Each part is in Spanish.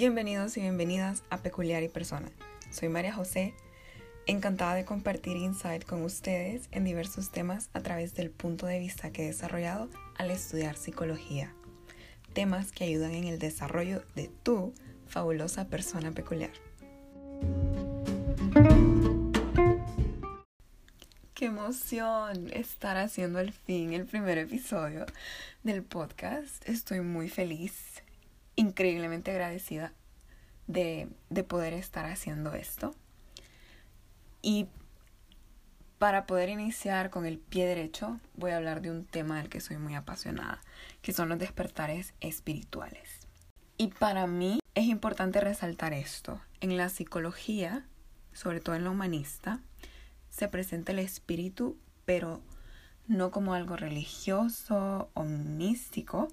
Bienvenidos y bienvenidas a Peculiar y Persona. Soy María José, encantada de compartir insight con ustedes en diversos temas a través del punto de vista que he desarrollado al estudiar psicología. Temas que ayudan en el desarrollo de tu fabulosa persona peculiar. Qué emoción estar haciendo al fin el primer episodio del podcast. Estoy muy feliz, increíblemente agradecida de, de poder estar haciendo esto. Y para poder iniciar con el pie derecho, voy a hablar de un tema del que soy muy apasionada, que son los despertares espirituales. Y para mí es importante resaltar esto. En la psicología, sobre todo en la humanista, se presenta el espíritu, pero no como algo religioso o místico,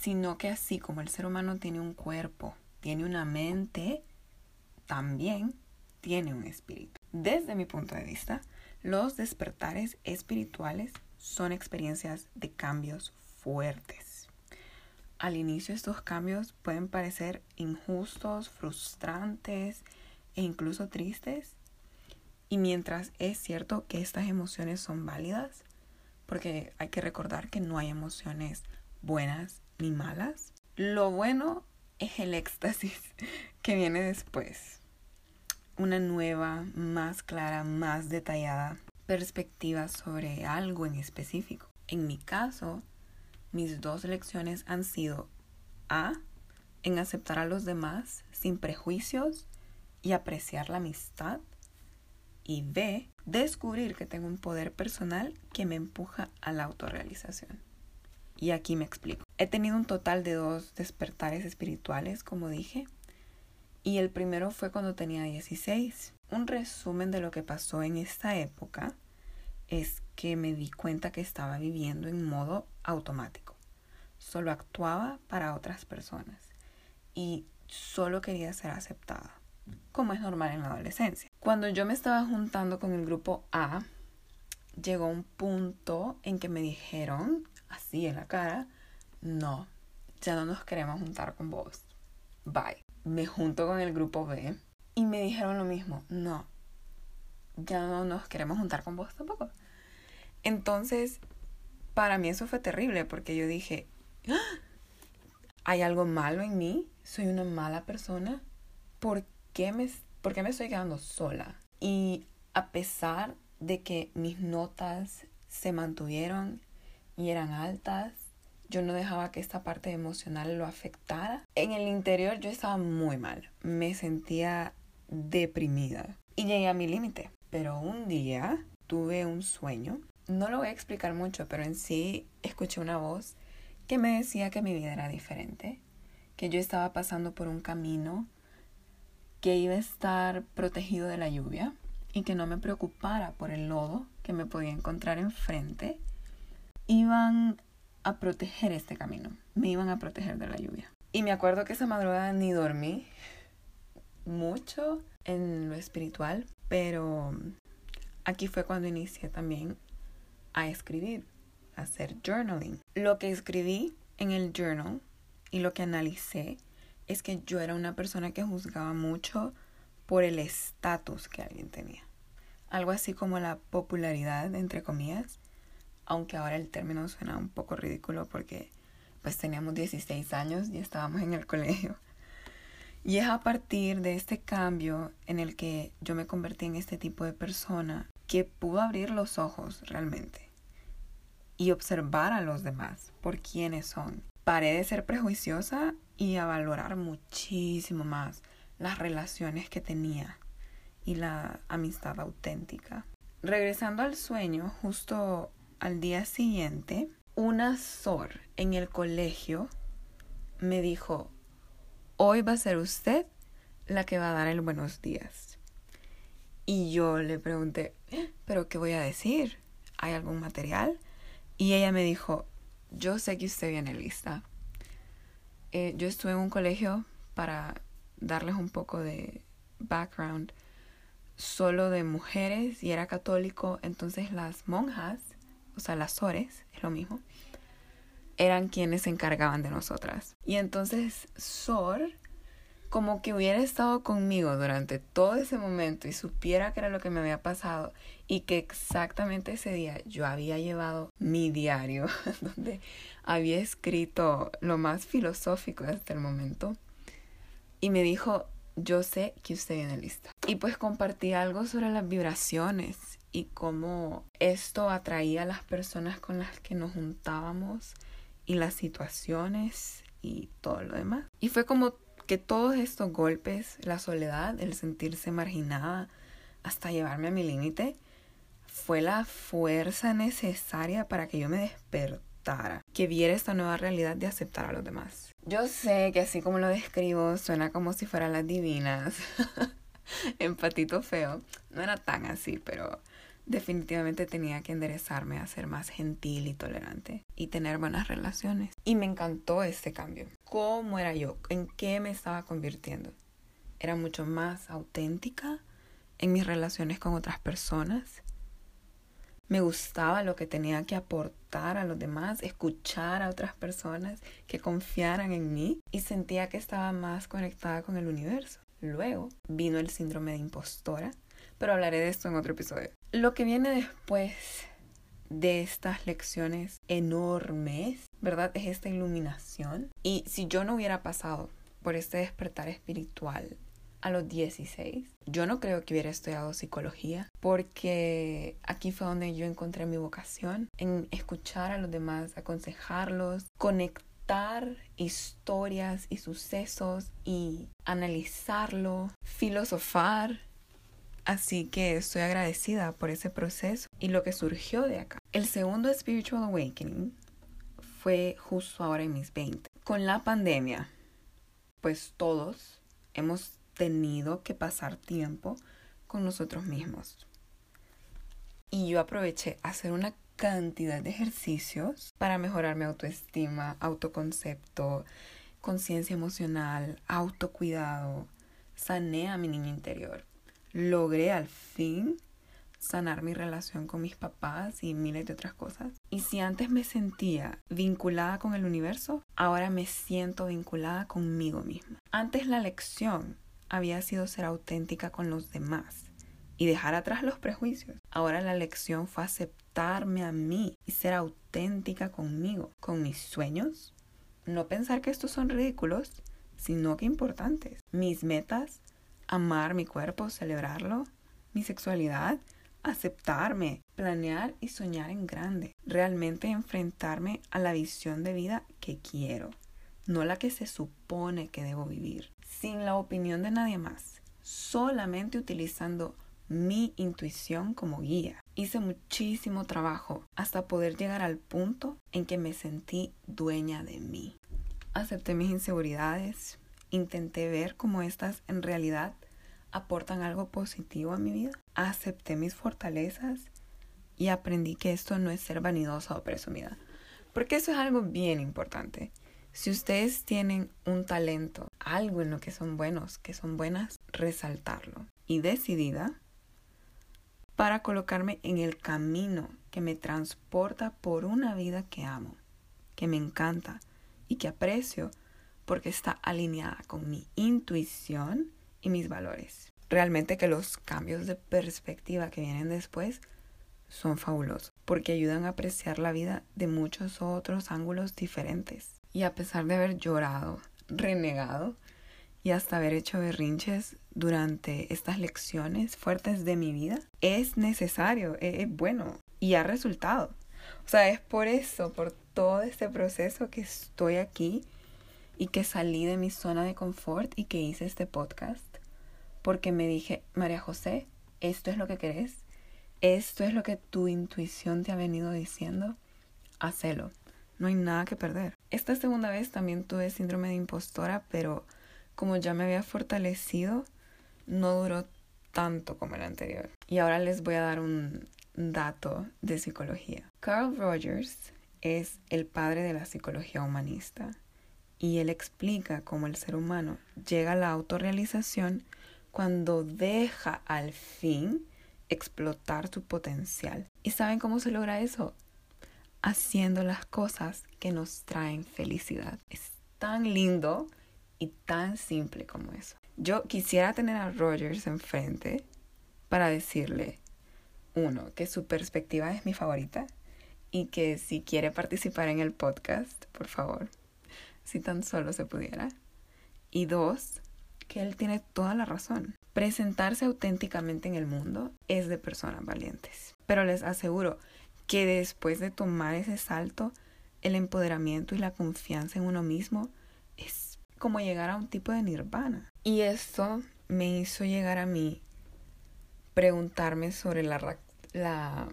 sino que así como el ser humano tiene un cuerpo, tiene una mente, también tiene un espíritu. Desde mi punto de vista, los despertares espirituales son experiencias de cambios fuertes. Al inicio estos cambios pueden parecer injustos, frustrantes e incluso tristes, y mientras es cierto que estas emociones son válidas, porque hay que recordar que no hay emociones buenas ni malas, lo bueno es el éxtasis que viene después. Una nueva, más clara, más detallada perspectiva sobre algo en específico. En mi caso, mis dos lecciones han sido A, en aceptar a los demás sin prejuicios y apreciar la amistad y B, descubrir que tengo un poder personal que me empuja a la autorrealización. Y aquí me explico. He tenido un total de dos despertares espirituales, como dije, y el primero fue cuando tenía 16. Un resumen de lo que pasó en esta época es que me di cuenta que estaba viviendo en modo automático. Solo actuaba para otras personas y solo quería ser aceptada como es normal en la adolescencia. Cuando yo me estaba juntando con el grupo A, llegó un punto en que me dijeron, así en la cara, no, ya no nos queremos juntar con vos. Bye. Me junto con el grupo B y me dijeron lo mismo, no, ya no nos queremos juntar con vos tampoco. Entonces, para mí eso fue terrible porque yo dije, ¡Ah! ¿hay algo malo en mí? ¿Soy una mala persona? ¿Por qué me, por qué me estoy quedando sola? Y a pesar de que mis notas se mantuvieron y eran altas, yo no dejaba que esta parte emocional lo afectara. En el interior yo estaba muy mal, me sentía deprimida y llegué a mi límite. Pero un día tuve un sueño, no lo voy a explicar mucho, pero en sí escuché una voz que me decía que mi vida era diferente, que yo estaba pasando por un camino que iba a estar protegido de la lluvia y que no me preocupara por el lodo que me podía encontrar enfrente, iban a proteger este camino, me iban a proteger de la lluvia. Y me acuerdo que esa madrugada ni dormí mucho en lo espiritual, pero aquí fue cuando inicié también a escribir, a hacer journaling. Lo que escribí en el journal y lo que analicé es que yo era una persona que juzgaba mucho por el estatus que alguien tenía. Algo así como la popularidad, entre comillas, aunque ahora el término suena un poco ridículo porque pues teníamos 16 años y estábamos en el colegio. Y es a partir de este cambio en el que yo me convertí en este tipo de persona que pudo abrir los ojos realmente y observar a los demás por quiénes son. Paré de ser prejuiciosa y a valorar muchísimo más las relaciones que tenía y la amistad auténtica. Regresando al sueño, justo al día siguiente, una SOR en el colegio me dijo, hoy va a ser usted la que va a dar el buenos días. Y yo le pregunté, ¿pero qué voy a decir? ¿Hay algún material? Y ella me dijo, yo sé que usted viene lista. Eh, yo estuve en un colegio para darles un poco de background solo de mujeres y era católico, entonces las monjas, o sea, las sores, es lo mismo, eran quienes se encargaban de nosotras. Y entonces Sor como que hubiera estado conmigo durante todo ese momento y supiera que era lo que me había pasado y que exactamente ese día yo había llevado mi diario donde había escrito lo más filosófico hasta el momento y me dijo, yo sé que usted viene lista. Y pues compartí algo sobre las vibraciones y cómo esto atraía a las personas con las que nos juntábamos y las situaciones y todo lo demás. Y fue como que todos estos golpes, la soledad, el sentirse marginada, hasta llevarme a mi límite, fue la fuerza necesaria para que yo me despertara, que viera esta nueva realidad de aceptar a los demás. Yo sé que así como lo describo, suena como si fueran las divinas, en patito feo. No era tan así, pero definitivamente tenía que enderezarme a ser más gentil y tolerante y tener buenas relaciones. Y me encantó este cambio. ¿Cómo era yo? ¿En qué me estaba convirtiendo? Era mucho más auténtica en mis relaciones con otras personas. Me gustaba lo que tenía que aportar a los demás, escuchar a otras personas que confiaran en mí y sentía que estaba más conectada con el universo. Luego vino el síndrome de impostora, pero hablaré de esto en otro episodio. Lo que viene después de estas lecciones enormes, ¿verdad? Es esta iluminación. Y si yo no hubiera pasado por este despertar espiritual a los 16, yo no creo que hubiera estudiado psicología, porque aquí fue donde yo encontré mi vocación, en escuchar a los demás, aconsejarlos, conectar historias y sucesos y analizarlo, filosofar Así que estoy agradecida por ese proceso y lo que surgió de acá. El segundo Spiritual Awakening fue justo ahora en mis 20. Con la pandemia, pues todos hemos tenido que pasar tiempo con nosotros mismos. Y yo aproveché hacer una cantidad de ejercicios para mejorar mi autoestima, autoconcepto, conciencia emocional, autocuidado. Sané a mi niño interior logré al fin sanar mi relación con mis papás y miles de otras cosas. Y si antes me sentía vinculada con el universo, ahora me siento vinculada conmigo misma. Antes la lección había sido ser auténtica con los demás y dejar atrás los prejuicios. Ahora la lección fue aceptarme a mí y ser auténtica conmigo, con mis sueños. No pensar que estos son ridículos, sino que importantes. Mis metas, amar mi cuerpo, celebrarlo, mi sexualidad, aceptarme, planear y soñar en grande, realmente enfrentarme a la visión de vida que quiero, no la que se supone que debo vivir, sin la opinión de nadie más, solamente utilizando mi intuición como guía. Hice muchísimo trabajo hasta poder llegar al punto en que me sentí dueña de mí. Acepté mis inseguridades, intenté ver cómo estas en realidad aportan algo positivo a mi vida. Acepté mis fortalezas y aprendí que esto no es ser vanidosa o presumida. Porque eso es algo bien importante. Si ustedes tienen un talento, algo en lo que son buenos, que son buenas, resaltarlo. Y decidida para colocarme en el camino que me transporta por una vida que amo, que me encanta y que aprecio porque está alineada con mi intuición y mis valores. Realmente que los cambios de perspectiva que vienen después son fabulosos porque ayudan a apreciar la vida de muchos otros ángulos diferentes. Y a pesar de haber llorado, renegado y hasta haber hecho berrinches durante estas lecciones fuertes de mi vida, es necesario, e-, es, bueno y ha resultado. O sea, es por eso, por todo este proceso que estoy aquí y que salí de mi zona de confort y que hice este podcast. Porque me dije, María José, esto es lo que querés, esto es lo que tu intuición te ha venido diciendo, hacelo. No hay nada que perder. Esta segunda vez también tuve síndrome de impostora, pero como ya me había fortalecido, no duró tanto como el anterior. Y ahora les voy a dar un dato de psicología. Carl Rogers es el padre de la psicología humanista y él explica cómo el ser humano llega a la autorrealización cuando deja al fin explotar su potencial. ¿Y saben cómo se logra eso? Haciendo las cosas que nos traen felicidad. Es tan lindo y tan simple como eso. Yo quisiera tener a Rogers enfrente para decirle, uno, que su perspectiva es mi favorita y que si quiere participar en el podcast, por favor, si tan solo se pudiera. Y dos, que él tiene toda la razón. Presentarse auténticamente en el mundo es de personas valientes. Pero les aseguro que después de tomar ese salto, el empoderamiento y la confianza en uno mismo es como llegar a un tipo de nirvana. Y esto me hizo llegar a mí preguntarme sobre la, la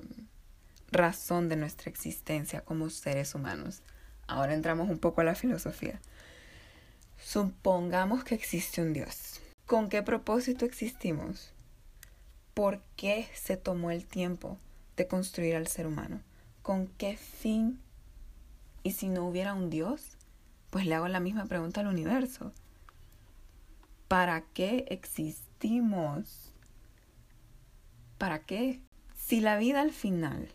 razón de nuestra existencia como seres humanos. Ahora entramos un poco a la filosofía. Supongamos que existe un Dios. ¿Con qué propósito existimos? ¿Por qué se tomó el tiempo de construir al ser humano? ¿Con qué fin? Y si no hubiera un Dios, pues le hago la misma pregunta al universo. ¿Para qué existimos? ¿Para qué? Si la vida al final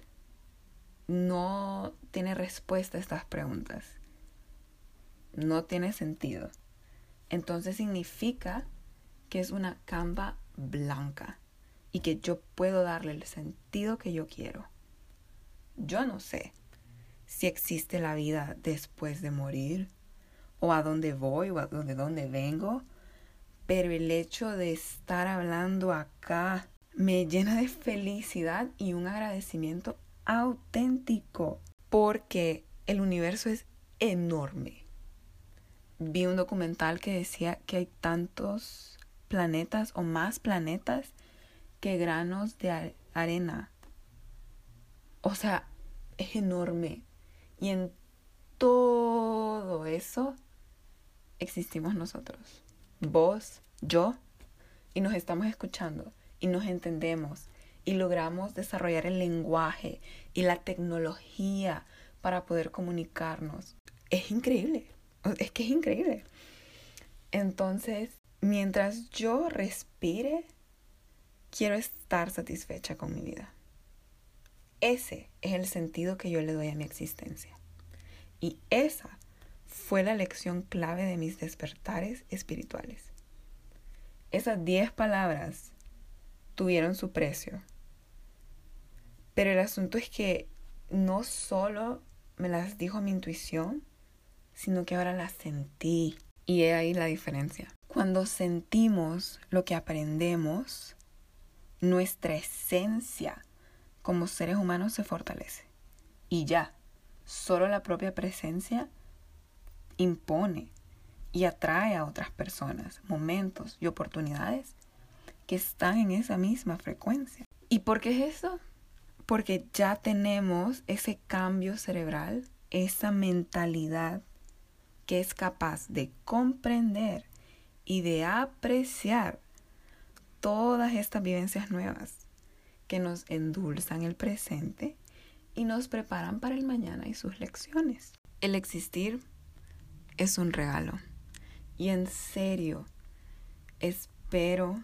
no tiene respuesta a estas preguntas, no tiene sentido, entonces significa que es una camba blanca y que yo puedo darle el sentido que yo quiero. Yo no sé si existe la vida después de morir o a dónde voy o a dónde vengo, pero el hecho de estar hablando acá me llena de felicidad y un agradecimiento auténtico porque el universo es enorme. Vi un documental que decía que hay tantos planetas o más planetas que granos de arena. O sea, es enorme. Y en todo eso existimos nosotros. Vos, yo, y nos estamos escuchando y nos entendemos y logramos desarrollar el lenguaje y la tecnología para poder comunicarnos. Es increíble, es que es increíble. Entonces, mientras yo respire, quiero estar satisfecha con mi vida. Ese es el sentido que yo le doy a mi existencia. Y esa fue la lección clave de mis despertares espirituales. Esas diez palabras tuvieron su precio. Pero el asunto es que no solo me las dijo mi intuición, sino que ahora las sentí. Y he ahí la diferencia. Cuando sentimos lo que aprendemos, nuestra esencia como seres humanos se fortalece. Y ya, solo la propia presencia impone y atrae a otras personas, momentos y oportunidades que están en esa misma frecuencia. ¿Y por qué es eso? Porque ya tenemos ese cambio cerebral, esa mentalidad que es capaz de comprender y de apreciar todas estas vivencias nuevas que nos endulzan el presente y nos preparan para el mañana y sus lecciones. El existir es un regalo y en serio espero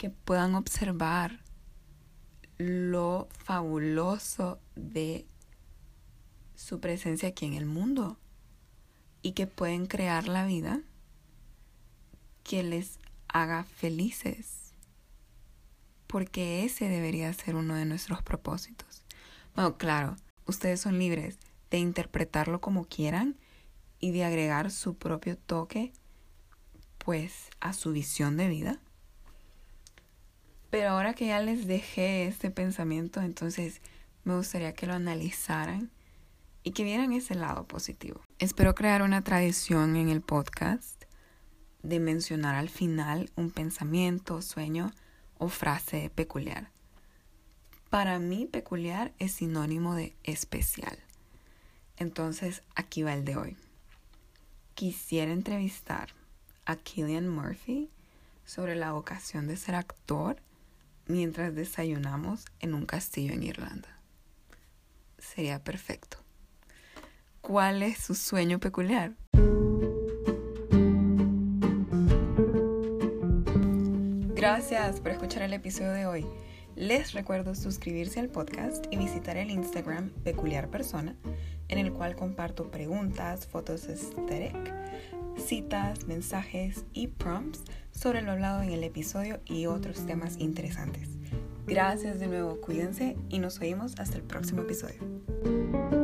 que puedan observar lo fabuloso de su presencia aquí en el mundo y que pueden crear la vida que les haga felices. Porque ese debería ser uno de nuestros propósitos. Bueno, claro, ustedes son libres de interpretarlo como quieran y de agregar su propio toque pues a su visión de vida. Pero ahora que ya les dejé este pensamiento, entonces me gustaría que lo analizaran y que vieran ese lado positivo. Espero crear una tradición en el podcast de mencionar al final un pensamiento, sueño o frase peculiar. Para mí peculiar es sinónimo de especial. Entonces aquí va el de hoy. Quisiera entrevistar a Killian Murphy sobre la vocación de ser actor mientras desayunamos en un castillo en Irlanda. Sería perfecto. ¿Cuál es su sueño peculiar? Gracias por escuchar el episodio de hoy. Les recuerdo suscribirse al podcast y visitar el Instagram Peculiar Persona, en el cual comparto preguntas, fotos aesthetic, citas, mensajes y prompts sobre lo hablado en el episodio y otros temas interesantes. Gracias de nuevo, cuídense y nos oímos hasta el próximo episodio.